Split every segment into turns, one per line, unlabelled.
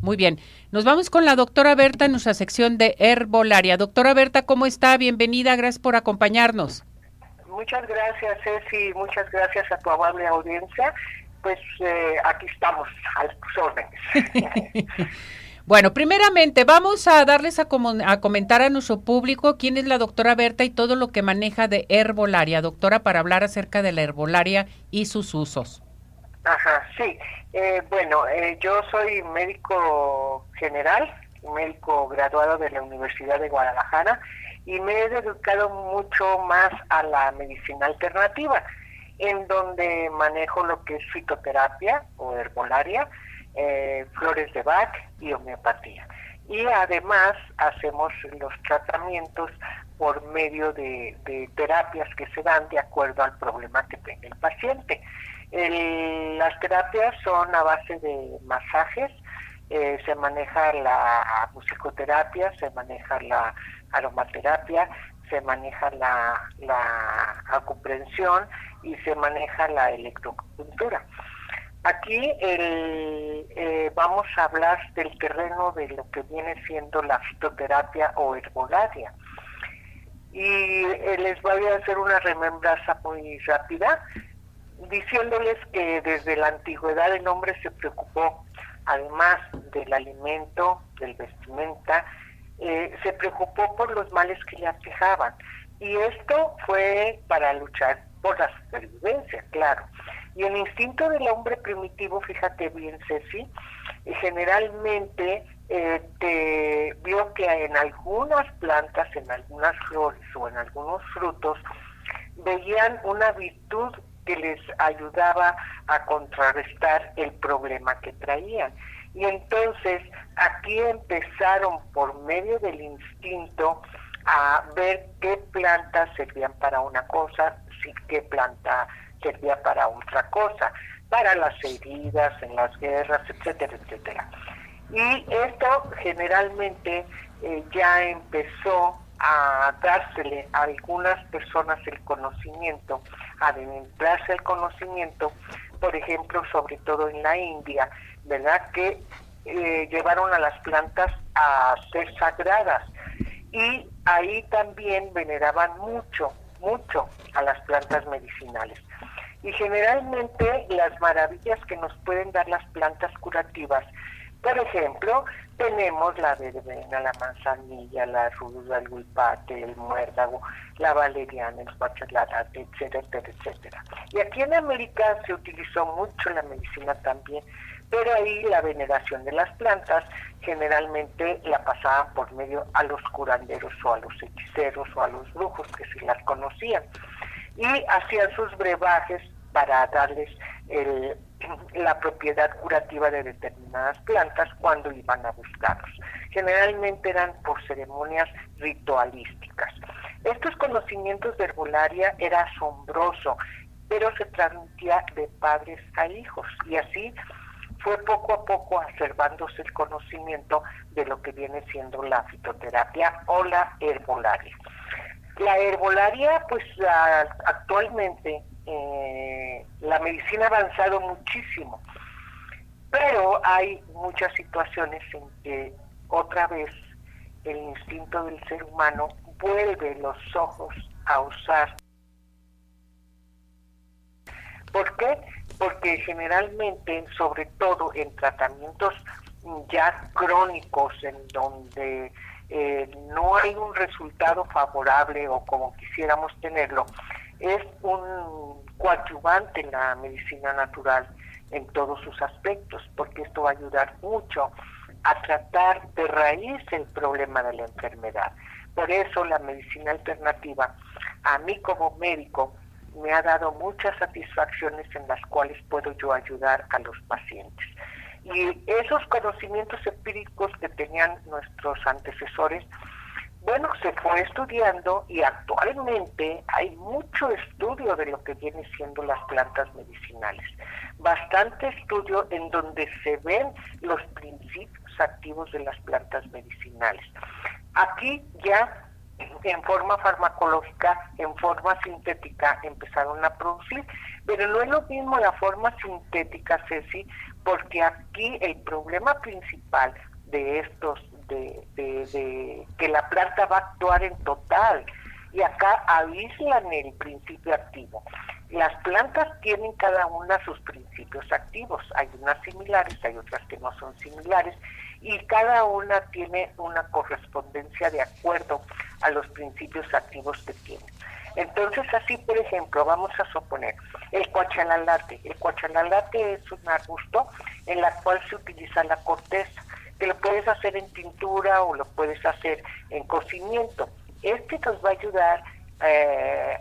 Muy bien. Nos vamos con la doctora Berta en nuestra sección de herbolaria. Doctora Berta, ¿cómo está? Bienvenida, gracias por acompañarnos.
Muchas gracias, Ceci, muchas gracias a tu amable audiencia. Pues eh, aquí estamos, a tus órdenes.
Bueno, primeramente vamos a darles a, a, comentar a nuestro público quién es la doctora Berta y todo lo que maneja de herbolaria, doctora, para hablar acerca de la herbolaria y sus usos.
Ajá, sí. Eh, bueno, eh, yo soy médico general, médico graduado de la Universidad de Guadalajara y me he dedicado mucho más a la medicina alternativa, en donde manejo lo que es fitoterapia o herbolaria, eh, flores de Bach y homeopatía. Y además hacemos los tratamientos por medio de, terapias que se dan de acuerdo al problema que tenga el paciente. Las terapias son a base de masajes, eh, se maneja la musicoterapia, se maneja la aromaterapia, se maneja la, la y se maneja la electrocultura. Aquí eh, vamos a hablar del terreno de lo que viene siendo la fitoterapia o herbolaria. Y eh, les voy a hacer una remembranza muy rápida, diciéndoles que desde la antigüedad el hombre se preocupó, además del alimento, del vestimenta, eh, se preocupó por los males que le aquejaban. Y esto fue para luchar por la supervivencia, claro. Y el instinto del hombre primitivo, fíjate bien, Ceci, eh, generalmente eh, te vio que en algunas plantas, en algunas flores o en algunos frutos, veían una virtud que les ayudaba a contrarrestar el problema que traían. Y entonces aquí empezaron por medio del instinto a ver qué plantas servían para una cosa, sí, qué planta servía para otra cosa, para las heridas, en las guerras, etcétera, etcétera. Y esto generalmente eh, ya empezó a dársele a algunas personas el conocimiento, a adentrarse el conocimiento, por ejemplo, sobre todo en la India, ¿verdad? Que eh, llevaron a las plantas a ser sagradas y ahí también veneraban mucho, mucho a las plantas medicinales. Y generalmente las maravillas que nos pueden dar las plantas curativas, por ejemplo, tenemos la verbena, la manzanilla, la ruda, el guipate, el muérdago, la valeriana, el pachalarate, etcétera, etcétera. Y aquí en América se utilizó mucho la medicina también pero ahí la veneración de las plantas generalmente la pasaban por medio a los curanderos o a los hechiceros o a los brujos que sí las conocían y hacían sus brebajes para darles la propiedad curativa de determinadas plantas cuando iban a buscarlos. Generalmente eran por ceremonias ritualísticas. Estos conocimientos de herbolaria era asombroso, pero se transmitía de padres a hijos y así fue poco a poco acervándose el conocimiento de lo que viene siendo la fitoterapia o la herbolaria. La herbolaria, pues actualmente eh, la medicina ha avanzado muchísimo, pero hay muchas situaciones en que otra vez el instinto del ser humano vuelve los ojos a usar. ¿Por qué? porque generalmente, sobre todo en tratamientos ya crónicos, en donde eh, no hay un resultado favorable o como quisiéramos tenerlo, es un coadyuvante en la medicina natural en todos sus aspectos, porque esto va a ayudar mucho a tratar de raíz el problema de la enfermedad. Por eso la medicina alternativa, a mí como médico, me ha dado muchas satisfacciones en las cuales puedo yo ayudar a los pacientes. Y esos conocimientos empíricos que tenían nuestros antecesores, bueno, se fue estudiando y actualmente hay mucho estudio de lo que viene siendo las plantas medicinales. Bastante estudio en donde se ven los principios activos de las plantas medicinales. Aquí ya en forma farmacológica, en forma sintética, empezaron a producir. Pero no es lo mismo la forma sintética, Ceci, porque aquí el problema principal de estos, de, de, que la planta va a actuar en total, y acá aíslan el principio activo. Las plantas tienen cada una sus principios activos, hay unas similares, hay otras que no son similares, y cada una tiene una correspondencia de acuerdo a los principios activos que tiene. Entonces, así, por ejemplo, vamos a suponer el cuachalalate. El cuachalalate es un arbusto en la cual se utiliza la corteza, que lo puedes hacer en tintura o lo puedes hacer en cocimiento. Este nos va a ayudar eh,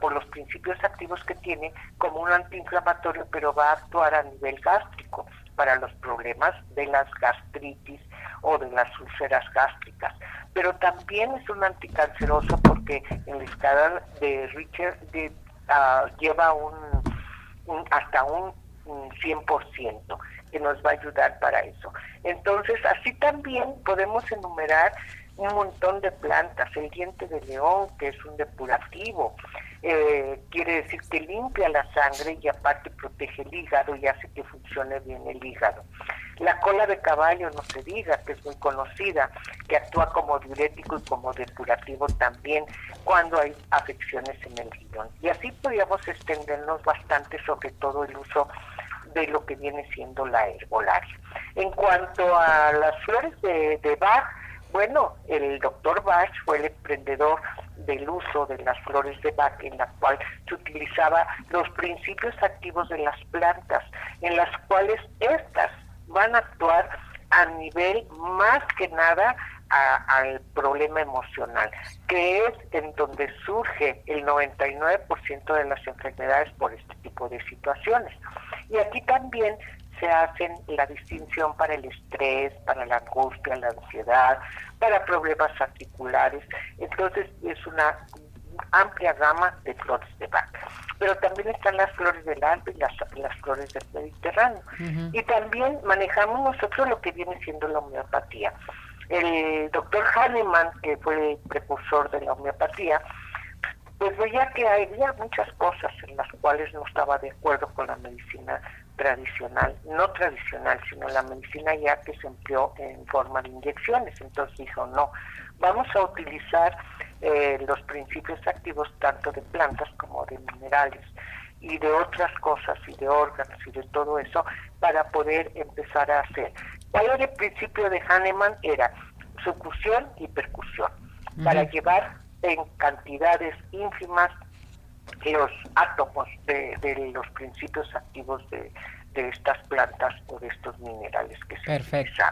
por los principios activos que tiene como un antiinflamatorio, pero va a actuar a nivel gástrico para los problemas de las gastritis o de las úlceras gástricas. Pero también es un anticanceroso porque en la escala de Richard ah, lleva un, hasta un, 100% que nos va a ayudar para eso. Entonces, así también podemos enumerar un montón de plantas, el diente de león, que es un depurativo, eh, quiere decir que limpia la sangre y aparte protege el hígado y hace que funcione bien el hígado. La cola de caballo, no se diga, que es muy conocida, que actúa como diurético y como depurativo también cuando hay afecciones en el riñón. Y así podríamos extendernos bastante sobre todo el uso de lo que viene siendo la herbolaria. En cuanto a las flores de, Bach, bueno, el doctor Bach fue el emprendedor del uso de las flores de Bach, en la cual se utilizaba los principios activos de las plantas, en las cuales estas van a actuar a nivel más que nada al problema emocional, que es en donde surge el 99% de las enfermedades por este tipo de situaciones. Y aquí también se hacen la distinción para el estrés, para la angustia, la ansiedad, para problemas articulares. Entonces es una amplia gama de flores de vaca. Pero también están las flores del Alpe y las, las flores del Mediterráneo. Y también manejamos nosotros lo que viene siendo la homeopatía. El doctor Hahnemann, que fue el precursor de la homeopatía, pues veía que había muchas cosas en las cuales no estaba de acuerdo con la medicina tradicional, no tradicional, sino la medicina ya que se empleó en forma de inyecciones. Entonces dijo, no, vamos a utilizar eh, los principios activos tanto de plantas como de minerales y de otras cosas y de órganos y de todo eso para poder empezar a hacer. ¿Cuál era el principio de Hahnemann? Era sucusión y percusión, para llevar en cantidades ínfimas los átomos de, los principios activos de, estas plantas o de estos minerales que se
Perfecto.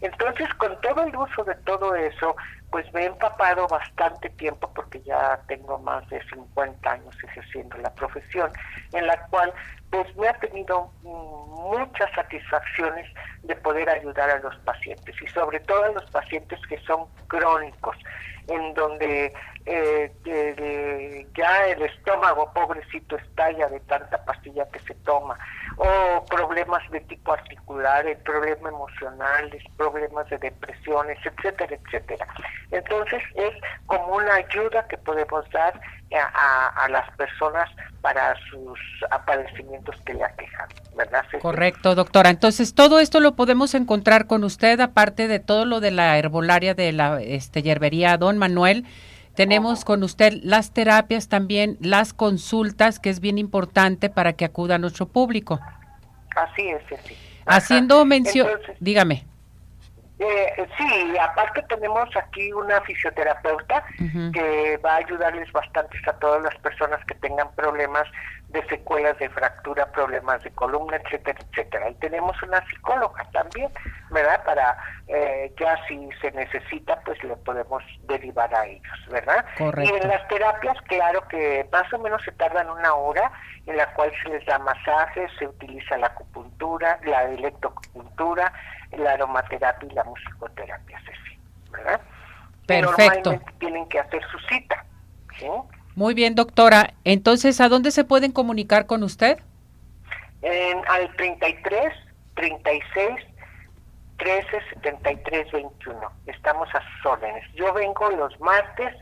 Entonces, con todo el uso de todo eso, pues me he empapado bastante tiempo porque ya tengo más de 50 años ejerciendo la profesión, en la cual pues me ha tenido muchas satisfacciones de poder ayudar a los pacientes y sobre todo a los pacientes que son crónicos, en donde eh, ya el estómago pobrecito estalla de tanta pastilla que se toma, o problemas de tipo articular, el problema emocional, problemas de depresiones, etcétera, etcétera. Entonces es como una ayuda que podemos dar a, a las personas para sus aparecimientos que le aquejan, ¿verdad?
Correcto, doctora. Entonces todo esto lo podemos encontrar con usted, aparte de todo lo de la herbolaria de la este, yerbería Don Manuel. Tenemos con usted las terapias también, las consultas, que es bien importante para que acuda a nuestro público.
Así es, sí.
Haciendo mención, dígame.
Eh, sí, aparte tenemos aquí una fisioterapeuta que va a ayudarles bastante a todas las personas que tengan problemas de secuelas de fractura, problemas de columna, etcétera, etcétera. Y tenemos una psicóloga también, ¿verdad? Para eh, ya si se necesita, pues le podemos derivar a ellos, ¿verdad? Y en las terapias, claro que más o menos se tardan una hora, en la cual se les da masajes, se utiliza la acupuntura, la electroacupuntura, la aromaterapia y la musicoterapia, ¿verdad?
Perfecto.
normalmente tienen que hacer su cita,
Muy bien, doctora. Entonces, ¿a dónde se pueden comunicar con usted?
En, al 33 36 13 73 21. Estamos a sus órdenes. Yo vengo los martes,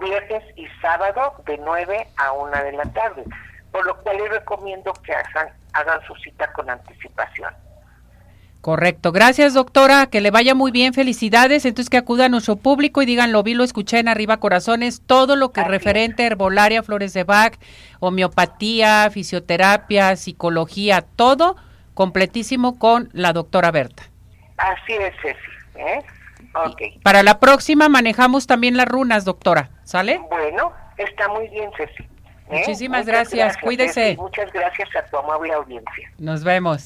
viernes y sábado de 9 a 1 de la tarde por lo cual les recomiendo que hagan hagan su cita con anticipación.
Correcto. Gracias, doctora. Que le vaya muy bien. Felicidades. Entonces, que acuda a nuestro público y digan, lo vi, lo escuché en Arriba Corazones. Todo lo que es referente a herbolaria, flores de Bach, homeopatía, fisioterapia, psicología, todo completísimo con la doctora Berta.
Así es, Ceci. ¿eh?
Para la próxima manejamos también las runas, doctora. ¿Sale?
Bueno, está muy bien, Ceci.
¿eh? Muchísimas gracias. Cuídese.
Muchas gracias a tu amable audiencia.
Nos vemos.